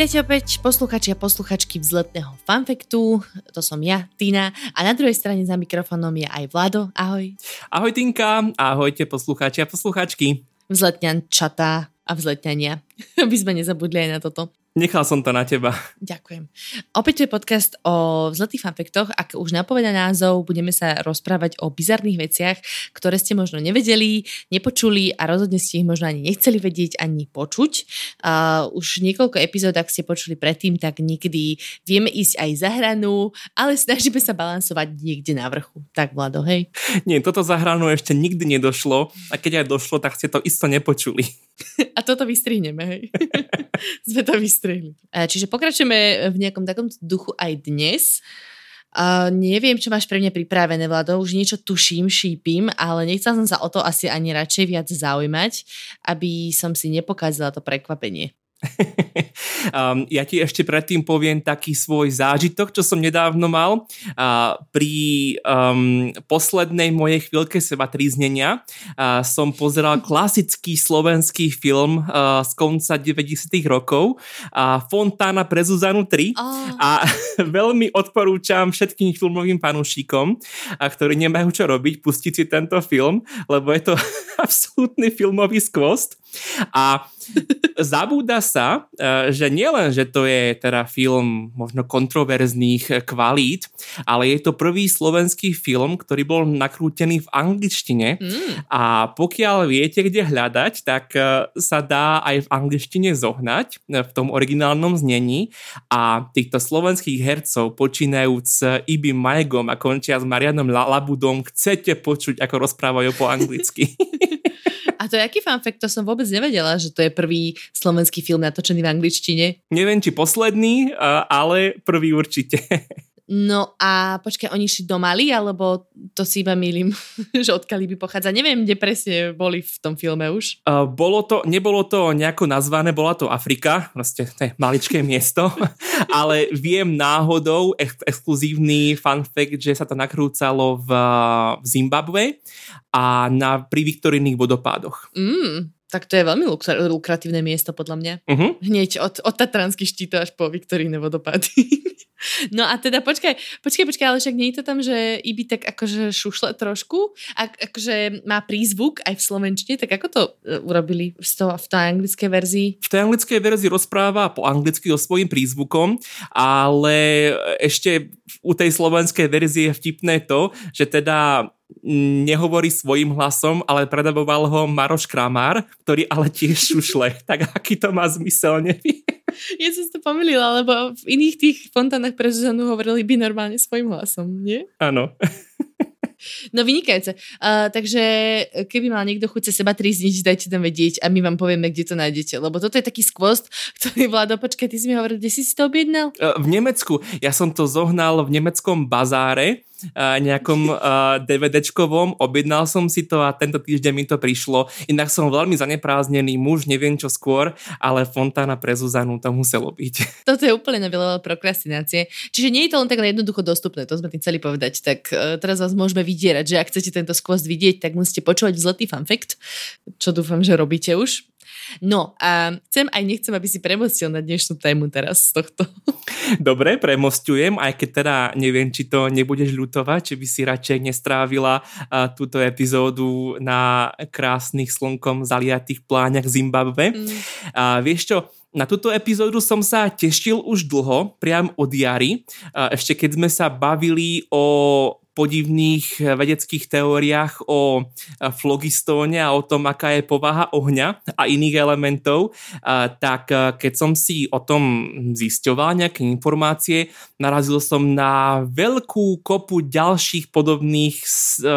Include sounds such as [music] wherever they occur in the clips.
Vítajte opäť posluchači a posluchačky vzletného fanfektu. To som ja, Tina. A na druhej strane za mikrofónom je aj Vlado. Ahoj. Ahoj Tinka, ahojte poslucháči a posluchačky. Vzletňančatá a vzletňania. [laughs] Aby sme nezabudli aj na toto. Nechal som to na teba. Ďakujem. Opäť je podcast o vzletých fanfektoch. Ak už napoveda názov, budeme sa rozprávať o bizarných veciach, ktoré ste možno nevedeli, nepočuli a rozhodne ste ich možno ani nechceli vedieť, ani počuť. Uh, už niekoľko epizód, ak ste počuli predtým, tak niekedy vieme ísť aj za hranu, ale snažíme sa balansovať niekde na vrchu. Tak, Vlado, hej? Nie, toto za hranu ešte nikdy nedošlo a keď aj došlo, tak ste to isto nepočuli. [laughs] A toto vystrihneme, hej. [laughs] Sme to vystrihli. Čiže pokračujeme v nejakom takom duchu aj dnes. Uh, neviem, čo máš pre mňa pripravené, Vlado, už niečo tuším, šípim, ale nechcel som sa o to asi ani radšej viac zaujímať, aby som si nepokázala to prekvapenie. Um, [laughs] ja ti ešte predtým poviem taký svoj zážitok, čo som nedávno mal. Uh, pri um, poslednej mojej chvíľke seba tríznenia uh, som pozeral [laughs] klasický slovenský film uh, z konca 90 rokov uh, Fontána pre Zuzanu 3 oh. a [laughs] veľmi odporúčam všetkým filmovým fanúšikom, uh, ktorí nemajú čo robiť, pustiť si tento film, lebo je to absolútny filmový skvost a zabúda sa, e, že nielen, že to je teda film možno kontroverzných kvalít, ale je to prvý slovenský film, ktorý bol nakrútený v angličtine mm. a pokiaľ viete, kde hľadať, tak e, sa dá aj v angličtine zohnať e, v tom originálnom znení a týchto slovenských hercov počínajúc s Ibi Majgom a končia s Marianom Labudom chcete počuť, ako rozprávajú po anglicky. [laughs] A to je aký fanfakt? To som vôbec nevedela, že to je prvý slovenský film natočený v angličtine. Neviem, či posledný, ale prvý určite. [laughs] No a počkaj, oni šli do Mali, alebo to si iba milím, [laughs] že od by pochádza. Neviem, kde presne boli v tom filme už. Uh, bolo to, nebolo to nejako nazvané, bola to Afrika, proste to je maličké [laughs] miesto, [laughs] ale viem náhodou, ex- exkluzívny fun fact, že sa to nakrúcalo v, v Zimbabwe a na, pri Viktorijných vodopádoch. Mm, tak to je veľmi lukratívne miesto podľa mňa. Uh-huh. Hneď od, od Tatranských štítov až po Viktoríne vodopády. [laughs] no a teda počkaj, počkaj, počkaj, ale však nie je to tam, že Ibi tak akože šušle trošku, a, akože má prízvuk aj v Slovenčine, tak ako to uh, urobili v, to, v tej anglickej verzii? V tej anglickej verzii rozpráva po anglicky so svojím prízvukom, ale ešte u tej slovenskej verzie je vtipné to, že teda nehovorí svojim hlasom, ale predavoval ho Maroš Kramár, ktorý ale tiež šušle. [laughs] tak aký to má zmysel, neviem. Ja som to pomýlila, lebo v iných tých fontánach pre Zuzanu hovorili by normálne svojim hlasom, nie? Áno. [laughs] No vynikajúce. Uh, takže keby mal niekto chuť sa seba trízniť, dajte tam vedieť a my vám povieme, kde to nájdete. Lebo toto je taký skvost, ktorý vládo, počkaj, ty si mi hovoril, kde si si to objednal? Uh, v Nemecku. Ja som to zohnal v nemeckom bazáre nejakom DVDčkovom, objednal som si to a tento týždeň mi to prišlo. Inak som veľmi zanepráznený muž, neviem čo skôr, ale Fontána pre Zuzanu to muselo byť. [laughs] Toto je úplne nový level prokrastinácie. Čiže nie je to len tak jednoducho dostupné, to sme tým chceli povedať. Tak uh, teraz vás môžeme vydierať, že ak chcete tento skvost vidieť, tak musíte počúvať vzletý fanfakt, čo dúfam, že robíte už. No a chcem aj nechcem, aby si premostil na dnešnú tému teraz z tohto. Dobre, premostujem, aj keď teda neviem, či to nebudeš ľutovať, či by si radšej nestrávila túto epizódu na krásnych slnkom zaliatých pláňach Zimbabve. Mm. Uh, vieš čo, na túto epizódu som sa tešil už dlho, priam od jary. Ešte keď sme sa bavili o podivných vedeckých teóriách o flogistóne a o tom, aká je povaha ohňa a iných elementov, tak keď som si o tom zisťoval nejaké informácie, narazil som na veľkú kopu ďalších podobných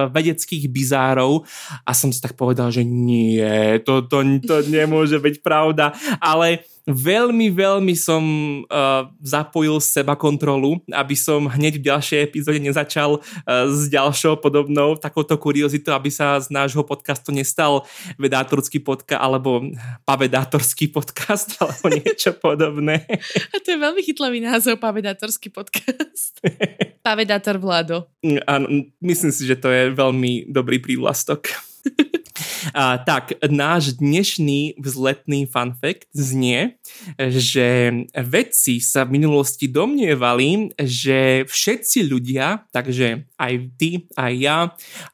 vedeckých bizárov a som si tak povedal, že nie, to, to, to nemôže byť pravda, ale Veľmi, veľmi som uh, zapojil seba kontrolu, aby som hneď v ďalšej epizóde nezačal uh, s ďalšou podobnou takouto kuriozitou, aby sa z nášho podcastu nestal vedátorský podcast alebo pavedátorský podcast [laughs] alebo niečo podobné. A to je veľmi chytlavý názov, pavedátorský podcast. Pavedátor Vlado. Áno, myslím si, že to je veľmi dobrý prívlastok. [laughs] A, tak, náš dnešný vzletný fun fact znie, že vedci sa v minulosti domnievali, že všetci ľudia, takže aj ty, aj ja,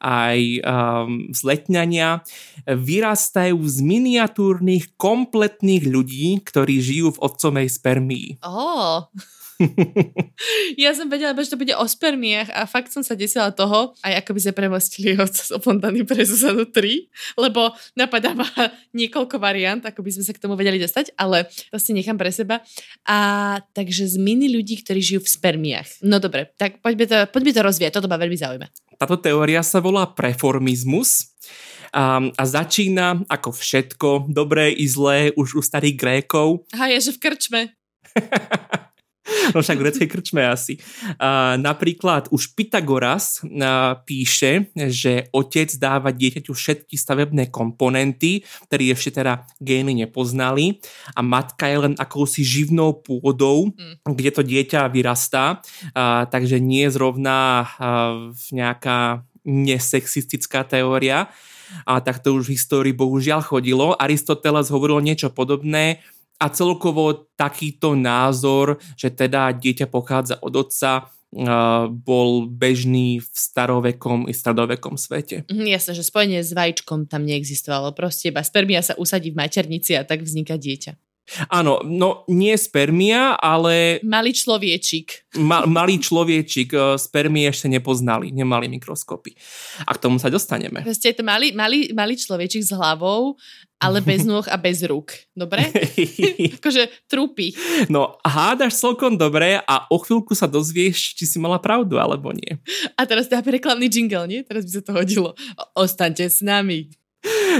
aj um, zletňania, vyrastajú z miniatúrnych, kompletných ľudí, ktorí žijú v otcovej spermii. Oh. [laughs] ja som vedela, že to bude o spermiach a fakt som sa desila toho, aj ako by sme premostili od Fontany pre Zuzanu 3, lebo napadá ma [laughs] niekoľko variant, ako by sme sa k tomu vedeli dostať, ale to si nechám pre seba. A takže z mini ľudí, ktorí žijú v spermiach. No dobre, tak poďme to, poďme to rozvíjať, toto ma veľmi zaujíma. Táto teória sa volá preformizmus a, a začína ako všetko, dobré i zlé, už u starých Grékov. Aha, je, že v krčme. [laughs] [laughs] No však v greckej krčme asi. Uh, napríklad už Pythagoras uh, píše, že otec dáva dieťaťu všetky stavebné komponenty, ktoré ešte teda gény nepoznali a matka je len akousi živnou pôdou, mm. kde to dieťa vyrastá, uh, takže nie je zrovna nejaká nesexistická teória. A tak to už v histórii bohužiaľ chodilo. Aristoteles hovoril niečo podobné, a celkovo takýto názor, že teda dieťa pochádza od otca, bol bežný v starovekom i stredovekom svete. Mhm, jasne, že spojenie s vajíčkom tam neexistovalo. Proste iba spermia sa usadí v maternici a tak vzniká dieťa. Áno, no nie spermia, ale... Malý človečik. Ma, malý človečik. E, spermie ešte nepoznali, nemali mikroskopy. A k tomu sa dostaneme. Proste je to malý, malý, malý človečik s hlavou ale bez nôh a bez rúk. Dobre? [laughs] akože trúpi. No, hádaš celkom dobre a o chvíľku sa dozvieš, či si mala pravdu alebo nie. A teraz dáme reklamný jingle, nie? Teraz by sa to hodilo. O, ostaňte s nami.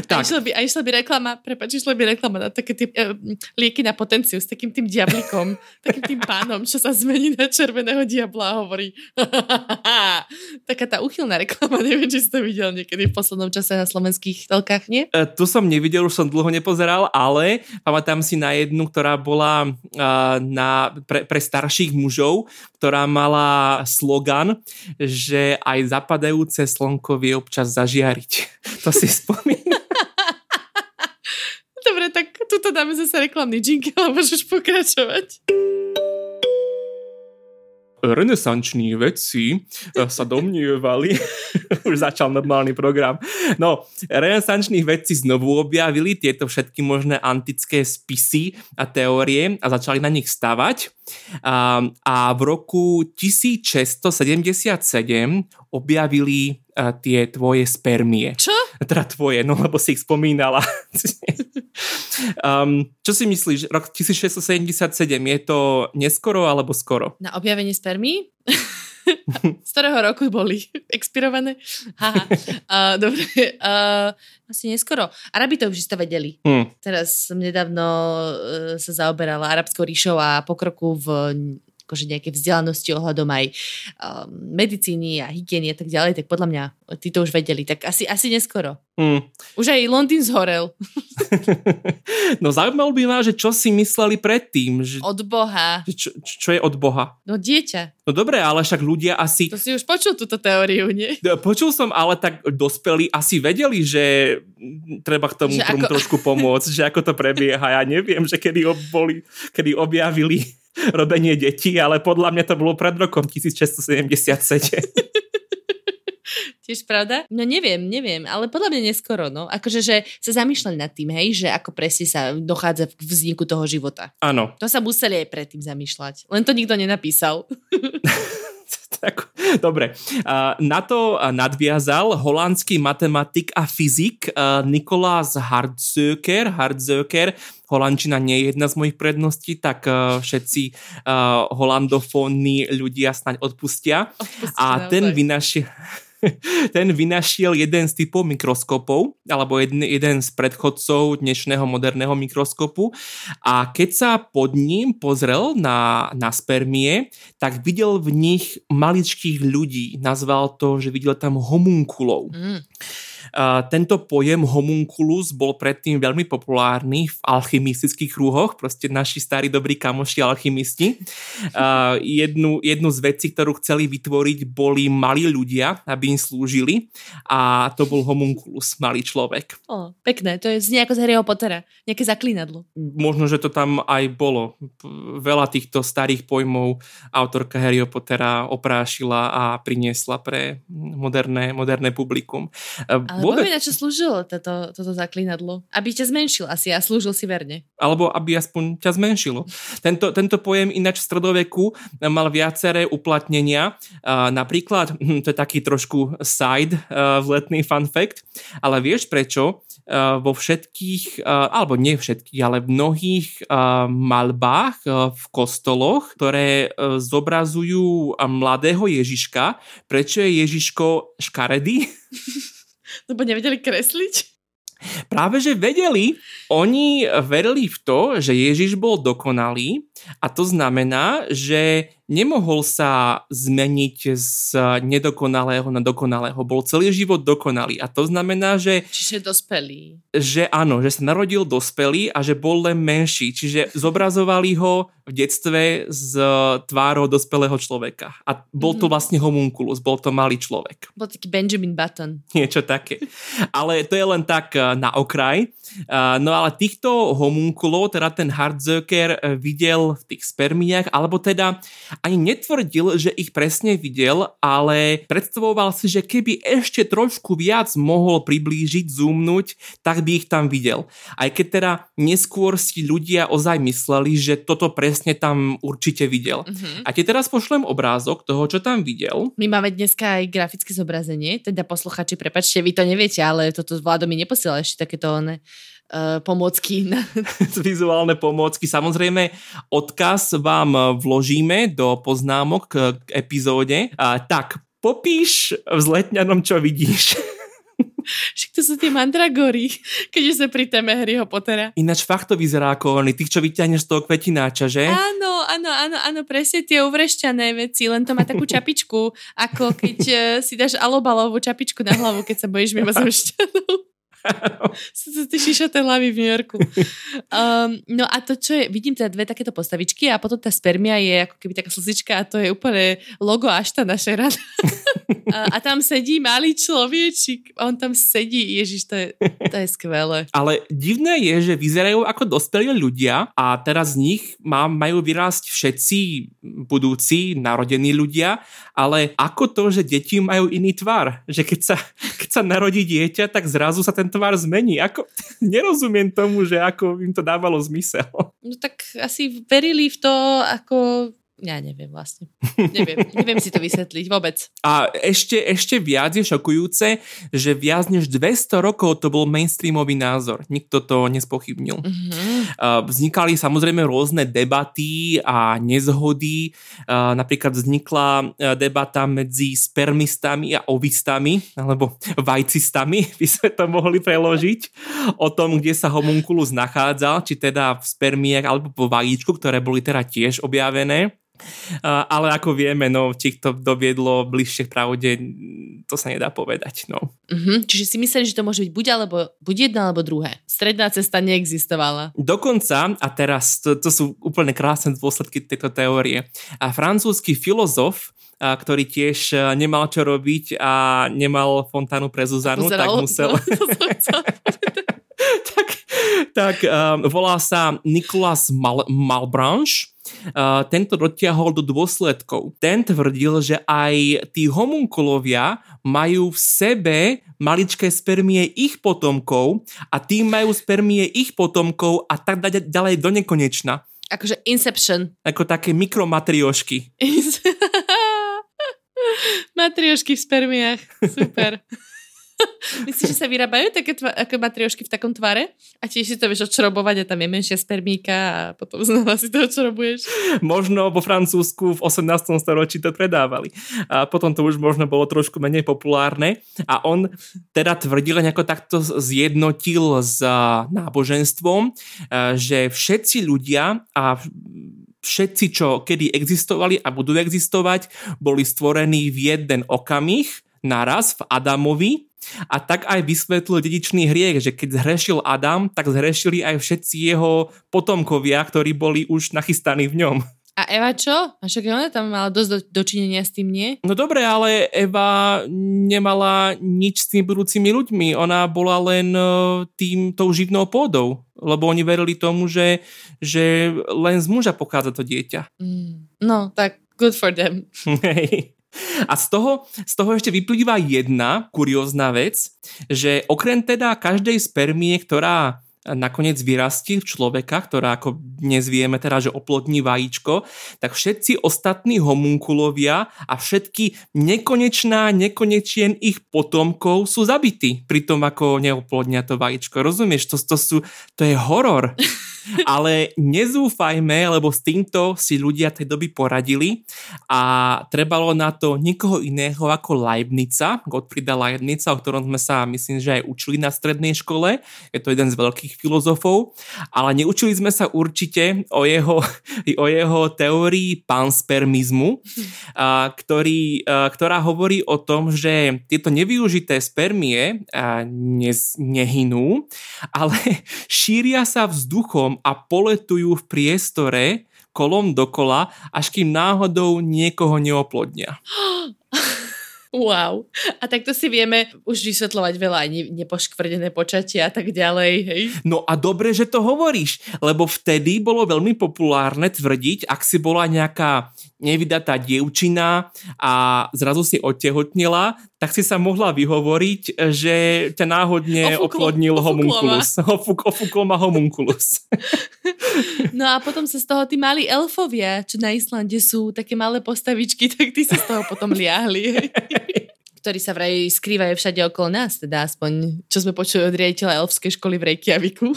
Tak. A išla by, a išla by reklama, prepáč, išla by reklama na také tie uh, lieky na potenciu s takým tým diablikom, [laughs] takým tým pánom, čo sa zmení na červeného diabla a hovorí [laughs] taká tá uchylná reklama, neviem, či si to videl niekedy v poslednom čase na slovenských telkách, nie? Uh, tu som nevidel, už som dlho nepozeral, ale pamätám si na jednu, ktorá bola uh, na, pre, pre starších mužov, ktorá mala slogan, že aj zapadajúce slnko vie občas zažiariť. [laughs] To si spomínam. Dobre, tak tuto dáme zase reklamný jingle a môžeš pokračovať renesanční vedci eh, sa domnievali, [laughs] už začal normálny program, no, renesanční vedci znovu objavili tieto všetky možné antické spisy a teórie a začali na nich stavať. A, a v roku 1677 objavili tie tvoje spermie. Čo? Teda tvoje, no lebo si ich spomínala. [laughs] um, čo si myslíš, rok 1677, je to neskoro alebo skoro? Na objavenie spermí? [laughs] Z ktorého roku boli expirované? Haha. Uh, dobre. Uh, asi neskoro. Arabi to už isto vedeli. Hmm. Teraz som nedávno uh, sa zaoberala arabskou ríšou a pokroku v akože nejaké vzdelanosti ohľadom aj um, medicíny a hygieny a tak ďalej, tak podľa mňa tí to už vedeli, tak asi, asi neskoro. Hmm. Už aj Londýn zhorel. [laughs] no zaujímalo by ma, že čo si mysleli predtým. Že, od Boha. Čo, čo je od Boha? No dieťa. No dobre, ale však ľudia asi... To si už počul túto teóriu, nie? [laughs] Počul som, ale tak dospelí asi vedeli, že treba k tomu, tomu ako... trošku pomôcť, že ako to prebieha. Ja neviem, že kedy, ob, boli, kedy objavili [laughs] robenie detí, ale podľa mňa to bolo pred rokom 1677. [laughs] Tiež pravda? No neviem, neviem, ale podľa mňa neskoro, no. Akože, že sa zamýšľali nad tým, hej, že ako presne sa dochádza k vzniku toho života. Áno. To sa museli aj predtým zamýšľať. Len to nikto nenapísal. [laughs] tak, dobre. Na to nadviazal holandský matematik a fyzik Nikolás Hardzöker. Hardzöker, holandčina nie je jedna z mojich predností, tak všetci holandofónni ľudia snaď odpustia. odpustia a ten vynašiel [laughs] ten vynašiel jeden z typov mikroskopov, alebo jeden, jeden z predchodcov dnešného moderného mikroskopu a keď sa pod ním pozrel na, na spermie, tak videl v nich maličkých ľudí. Nazval to, že videl tam homunkulov. Mm. Tento pojem homunculus bol predtým veľmi populárny v alchymistických kruhoch, proste naši starí dobrí kamoši alchymisti. Jednu, jednu z vecí, ktorú chceli vytvoriť, boli malí ľudia, aby im slúžili a to bol homunculus, malý človek. O, pekné, to je znie ako z Harryho Pottera, nejaké zaklínadlo. Možno, že to tam aj bolo. Veľa týchto starých pojmov autorka Harryho Pottera oprášila a priniesla pre moderné, moderné publikum. Ale Vôbec... na čo slúžilo toto, toto zaklínadlo? Aby ťa zmenšil asi a slúžil si verne. Alebo aby aspoň ťa zmenšilo. Tento, tento pojem ináč v stredoveku mal viaceré uplatnenia. Napríklad, hm, to je taký trošku side vletný fun fact, ale vieš prečo vo všetkých, alebo nie všetkých, ale v mnohých malbách v kostoloch, ktoré zobrazujú mladého Ježiška, prečo je Ježiško škaredý? [laughs] Lebo nevedeli kresliť? Práve, že vedeli, oni verili v to, že Ježiš bol dokonalý a to znamená, že nemohol sa zmeniť z nedokonalého na dokonalého. Bol celý život dokonalý a to znamená, že... Čiže dospelý. Že áno, že sa narodil dospelý a že bol len menší. Čiže zobrazovali ho v detstve z tvárou dospelého človeka. A bol to mhm. vlastne homunculus, bol to malý človek. Bol taký Benjamin Button. Niečo také. Ale to je len tak eh, na okraj. Eh, no ale týchto homunkulov, teda ten Hardzöker eh, videl v tých spermiách, alebo teda ani netvrdil, že ich presne videl, ale predstavoval si, že keby ešte trošku viac mohol priblížiť, zoomnúť, tak by ich tam videl. Aj keď teda neskôr si ľudia ozaj mysleli, že toto presne tam určite videl. Uh-huh. A ti teraz pošlem obrázok toho, čo tam videl. My máme dneska aj grafické zobrazenie, teda posluchači, prepačte, vy to neviete, ale toto vládo mi neposiela ešte takéto uh, pomôcky. [laughs] Vizuálne pomôcky. Samozrejme, odkaz vám vložíme do poznámok k epizóde. Tak, popíš v zletňanom, čo vidíš. [laughs] Však to sú tie mandragory, keď sa pri téme Harryho Pottera. Ináč fakt to vyzerá ako oni, tých, čo vyťahneš z toho kvetináča, že? Áno, áno, áno, áno, presne tie uvrešťané veci, len to má takú [laughs] čapičku, ako keď uh, si dáš alobalovú čapičku na hlavu, keď sa bojíš mimo zemšťanov. Sú to tie šišaté hlavy v New Yorku. Um, no a to, čo je, vidím teda dve takéto postavičky a potom tá spermia je ako keby taká slzička a to je úplne logo Aštana Šeran. [laughs] a, a tam sedí malý človečik. On tam sedí. Ježiš, to je, to je skvelé. Ale divné je, že vyzerajú ako dospelí ľudia a teraz z nich má, majú vyrásť všetci budúci narodení ľudia, ale ako to, že deti majú iný tvar? Že keď sa, keď sa narodí dieťa, tak zrazu sa ten tvar zmení. Ako, nerozumiem tomu, že ako im to dávalo zmysel. No tak asi verili v to, ako ja neviem vlastne. Neviem, neviem si to vysvetliť vôbec. A ešte, ešte viac je šokujúce, že viac než 200 rokov to bol mainstreamový názor. Nikto to nespochybnil. Uh-huh. Vznikali samozrejme rôzne debaty a nezhody. Napríklad vznikla e, debata medzi spermistami a ovistami, alebo vajcistami, [laughs] by sme to mohli preložiť, o tom, kde sa homunculus nachádzal, či teda v spermiách alebo po vajíčku, ktoré boli teda tiež objavené. Ale ako vieme, no, či to doviedlo bližšie k pravde, to sa nedá povedať. No. Uh-huh. Čiže si myslíš, že to môže byť buď, alebo, buď jedna alebo druhé. Stredná cesta neexistovala. Dokonca, a teraz to, to sú úplne krásne dôsledky tejto teórie, a francúzsky filozof a, ktorý tiež nemal čo robiť a nemal fontánu pre Zuzanu, tak musel... No, [laughs] tak tak um, volá sa Nicolas Mal- Malbranche Uh, tento dotiahol do dôsledkov. Ten tvrdil, že aj tí homunkulovia majú v sebe maličké spermie ich potomkov a tí majú spermie ich potomkov a tak ďalej do nekonečna. Akože Inception. Ako také mikromatriošky. [laughs] Matriošky v spermiách. Super. [laughs] [laughs] Myslíš, že sa vyrábajú také tva- ako matriošky v takom tvare? A tiež si to vieš odšrobovať a tam je menšia spermíka a potom [laughs] znova si to odšrobuješ? Možno vo Francúzsku v 18. storočí to predávali. A potom to už možno bolo trošku menej populárne. A on teda tvrdil, nejako takto zjednotil s náboženstvom, že všetci ľudia a všetci, čo kedy existovali a budú existovať, boli stvorení v jeden okamih naraz v Adamovi a tak aj vysvetlil dedičný hriech, že keď zhrešil Adam, tak zhrešili aj všetci jeho potomkovia, ktorí boli už nachystaní v ňom. A Eva čo? A však ona tam mala dosť do, dočinenia s tým, nie? No dobre, ale Eva nemala nič s tými budúcimi ľuďmi. Ona bola len e, tým, tou živnou pôdou. Lebo oni verili tomu, že, že len z muža pochádza to dieťa. Mm. No, tak good for them. [laughs] Hej. A z toho, z toho ešte vyplýva jedna kuriózna vec, že okrem teda každej spermie, ktorá nakoniec vyrastie v človeka, ktorá ako dnes vieme teda, že oplodní vajíčko, tak všetci ostatní homunkulovia a všetky nekonečná, nekonečien ich potomkov sú zabití pri tom, ako neoplodnia to vajíčko. Rozumieš? To, to, sú, to je horor. [laughs] Ale nezúfajme, lebo s týmto si ľudia tej doby poradili a trebalo na to nikoho iného ako Leibnica, Gottfrieda Leibnica, o ktorom sme sa myslím, že aj učili na strednej škole. Je to jeden z veľkých filozofov, ale neučili sme sa určite o jeho, [laughs] o jeho teórii panspermizmu, ktorý, ktorá hovorí o tom, že tieto nevyužité spermie nehynú, ale [laughs] šíria sa vzduchom a poletujú v priestore kolom dokola, až kým náhodou niekoho neoplodnia. [gasps] Wow. A takto si vieme už vysvetľovať veľa aj nepoškvrdené počatia a tak ďalej, hej? No a dobre, že to hovoríš, lebo vtedy bolo veľmi populárne tvrdiť, ak si bola nejaká nevydatá dievčina a zrazu si odtehotnila, tak si sa mohla vyhovoriť, že ťa náhodne Ofuklo, oplodnil homunculus. Ofuk, ofukol ma homunculus. [laughs] [laughs] No a potom sa z toho tí mali elfovia, čo na Islande sú také malé postavičky, tak tí sa z toho potom liahli. [laughs] ktorí sa vraj skrývajú všade okolo nás, teda aspoň čo sme počuli od riaditeľa elfskej školy v Reykjaviku.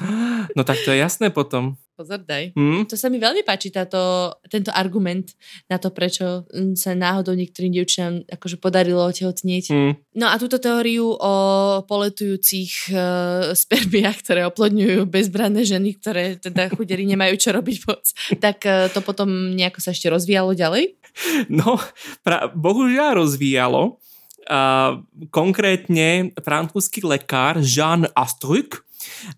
[gasps] No tak to je jasné potom. Pozor, daj. Mm. To sa mi veľmi páči, táto, tento argument na to, prečo sa náhodou niektorým dievčinám akože podarilo otehotnieť. Mm. No a túto teóriu o poletujúcich uh, spermiách, ktoré oplodňujú bezbranné ženy, ktoré teda chudery nemajú čo robiť moc, tak uh, to potom nejako sa ešte rozvíjalo ďalej? No, pra- bohužiaľ rozvíjalo. Uh, konkrétne francúzsky lekár Jean Astruc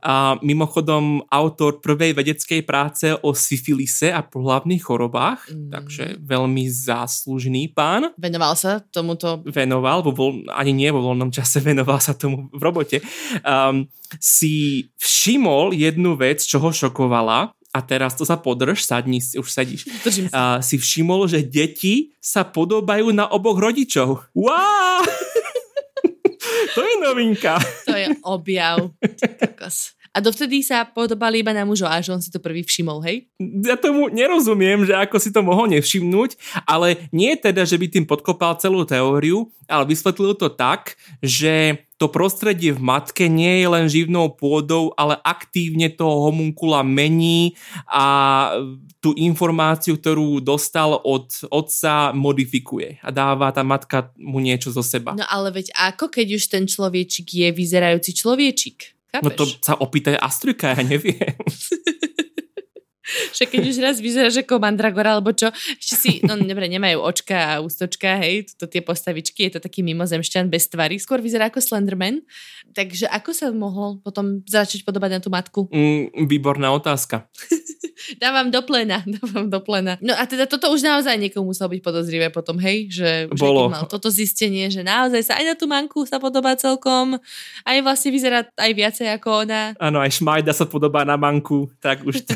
a mimochodom autor prvej vedeckej práce o syfilise a pohlavných chorobách, mm. takže veľmi záslužný pán. Venoval sa tomuto? Venoval, vo voľ, ani nie vo voľnom čase, [laughs] venoval sa tomu v robote. Um, si všimol jednu vec, čo ho šokovala, a teraz to sa podrž, sadni, už sedíš. Uh, si všimol, že deti sa podobajú na oboch rodičov. Wow! To je novinka. To je objav. A dovtedy sa podobali iba na mužov, až on si to prvý všimol, hej? Ja tomu nerozumiem, že ako si to mohol nevšimnúť, ale nie teda, že by tým podkopal celú teóriu, ale vysvetlil to tak, že to prostredie v matke nie je len živnou pôdou, ale aktívne toho homunkula mení a tú informáciu, ktorú dostal od otca, modifikuje a dáva tá matka mu niečo zo seba. No ale veď ako, keď už ten človečik je vyzerajúci človečik? Chápeš? No to sa opýtaj Astrika, ja neviem. [laughs] Však keď už raz vyzeráš ako mandragora, alebo čo, ešte si, no dobre, nemajú očka a ústočka, hej, to tie postavičky, je to taký mimozemšťan bez tvary, skôr vyzerá ako Slenderman. Takže ako sa mohol potom začať podobať na tú matku? Mm, výborná otázka. [laughs] dávam do plena, dávam do plena. No a teda toto už naozaj niekomu muselo byť podozrivé potom, hej, že už Bolo. mal toto zistenie, že naozaj sa aj na tú manku sa podobá celkom, aj vlastne vyzerá aj viacej ako ona. Áno, aj Šmajda sa podobá na manku, tak už... [laughs]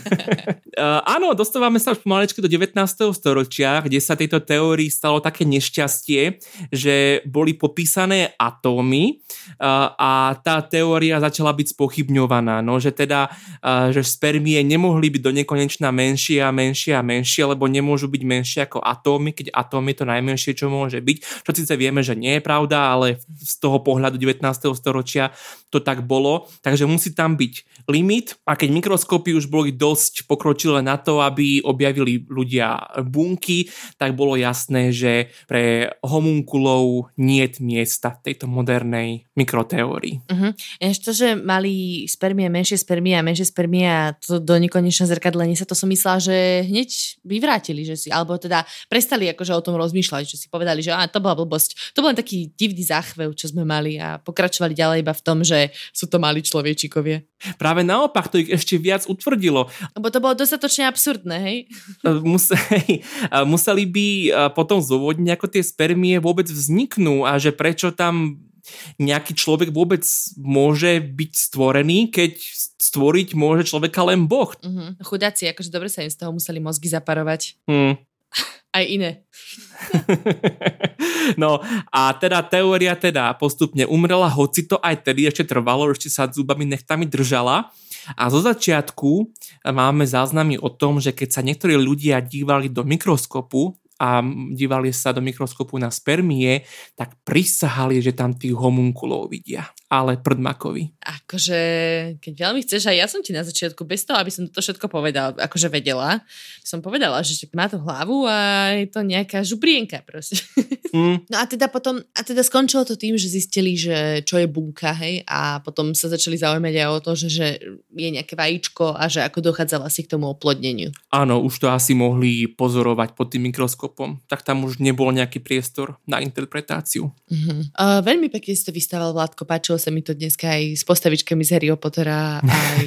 uh, áno, dostávame sa už pomalečky do 19. storočia, kde sa tejto teórii stalo také nešťastie, že boli popísané atómy uh, a tá teória začala byť spochybňovaná, no, že teda, uh, že spermie nemohli byť do nekonečna menšie a menšie a menšie, lebo nemôžu byť menšie ako atómy, keď atóm je to najmenšie, čo môže byť, čo síce vieme, že nie je pravda, ale z toho pohľadu 19. storočia to tak bolo, takže musí tam byť limit a keď mikroskopy už boli dosť pokročilé len na to, aby objavili ľudia bunky, tak bolo jasné, že pre homunkulov nie je miesta v tejto modernej mikroteórii. Uh-huh. Ešte to, že mali spermie, menšie spermie a menšie spermie a to do nekonečné zrkadlenie sa, to som myslela, že hneď vyvrátili, že si, alebo teda prestali akože o tom rozmýšľať, že si povedali, že á, to bola blbosť. To bol taký divný záchvev, čo sme mali a pokračovali ďalej iba v tom, že sú to mali človečikovia. Práve naopak, to ich ešte viac utvrdilo. Lebo to bolo dostatočne absurdné, hej? Museli, [laughs] museli by potom zôvodniť, ako tie spermie vôbec vzniknú a že prečo tam nejaký človek vôbec môže byť stvorený, keď stvoriť môže človeka len Boh. Uh-huh. Chudáci, akože dobre sa im z toho museli mozgy zaparovať. Hmm. [laughs] Aj iné. [laughs] no a teda teória teda postupne umrela, hoci to aj tedy ešte trvalo, ešte sa zubami nechtami držala. A zo začiatku máme záznamy o tom, že keď sa niektorí ľudia dívali do mikroskopu a dívali sa do mikroskopu na spermie, tak prisahali, že tam tých homunkulov vidia. Ale prdmakovi. Akože, keď veľmi chceš, aj ja som ti na začiatku, bez toho, aby som to všetko povedala, akože vedela, som povedala, že má to hlavu a je to nejaká žubrienka proste. Mm. [laughs] No a teda potom, a teda skončilo to tým, že zistili, že čo je bunka, hej, a potom sa začali zaujímať aj o to, že, že je nejaké vajíčko a že ako dochádza vlastne k tomu oplodneniu. Áno, už to asi mohli pozorovať pod tým mikroskopom tak tam už nebol nejaký priestor na interpretáciu. Uh-huh. Uh, veľmi pekne si to vystával Vládko, páčilo sa mi to dneska aj s postavičkami z Harryho Pottera, aj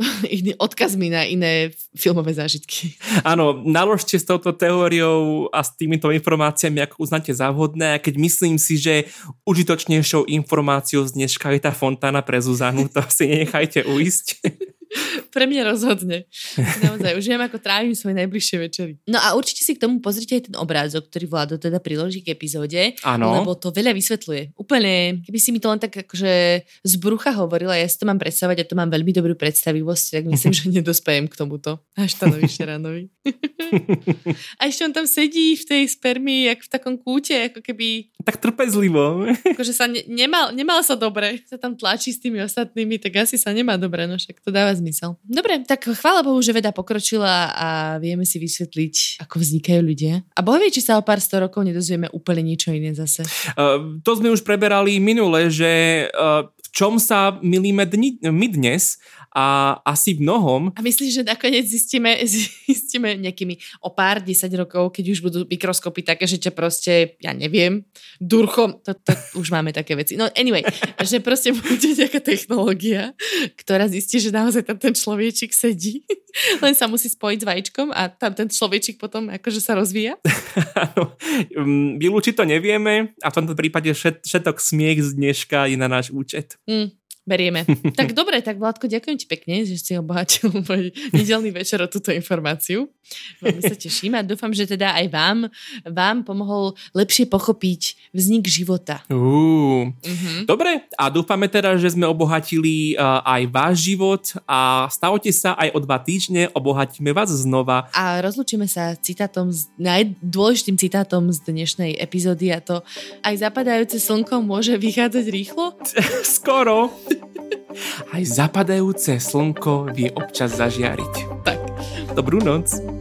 [laughs] iný odkazmi na iné filmové zážitky. Áno, naložte s touto teóriou a s týmito informáciami, ako uznáte za vhodné, a keď myslím si, že užitočnejšou informáciou z dneška je tá fontána pre Zuzanu, to si nechajte uísť. [laughs] [laughs] Pre mňa rozhodne. Naozaj, už viem, ako trávim svoje najbližšie večery. No a určite si k tomu pozrite aj ten obrázok, ktorý Vlado teda priloží k epizóde. Áno. Lebo to veľa vysvetľuje. Úplne, keby si mi to len tak akože z brucha hovorila, ja si to mám predstavať a to mám veľmi dobrú predstavivosť, tak myslím, že nedospejem k tomuto. Až Štanovi Šeranovi. a ešte on tam sedí v tej spermii, jak v takom kúte, ako keby... Tak trpezlivo. akože sa ne, nemal, nemal sa dobre. Sa tam tlačí s tými ostatnými, tak asi sa nemá dobre, no však to dáva zmysel. Dobre, tak chvála Bohu, že veda pokročila a vieme si vysvetliť, ako vznikajú ľudia. A Boh vie, či sa o pár sto rokov nedozvieme úplne niečo iné zase. Uh, to sme už preberali minule, že uh, v čom sa milíme dni, my dnes a asi v mnohom. A myslíš, že nakoniec zistíme, [laughs] zistíme nejakými o pár desať rokov, keď už budú mikroskopy také, že ťa proste, ja neviem, durchom, to, to už máme také veci. No anyway, [laughs] že proste bude nejaká technológia, ktorá zistí, že naozaj tam ten človečik sedí, [laughs] len sa musí spojiť s vajíčkom a tam ten človečik potom akože sa rozvíja. Mm, vylúčiť to nevieme a v tomto prípade všetok smiech z dneška je na náš účet. Mm, Berieme. [laughs] tak dobre, tak Vládko, ďakujem ti pekne, že si obohatil [laughs] môj nedelný večer o túto informáciu. Veľmi sa teším a dúfam, že teda aj vám, vám pomohol lepšie pochopiť vznik života. Uh, uh-huh. Dobre, a dúfame teda, že sme obohatili uh, aj váš život a stavte sa aj o dva týždne, obohatíme vás znova. A rozlučíme sa citátom, najdôležitým citátom z dnešnej epizódy a to aj zapadajúce slnko môže vychádzať rýchlo? [laughs] Skoro. Aj zapadajúce slnko vie občas zažiariť. Tak. Dobrú noc.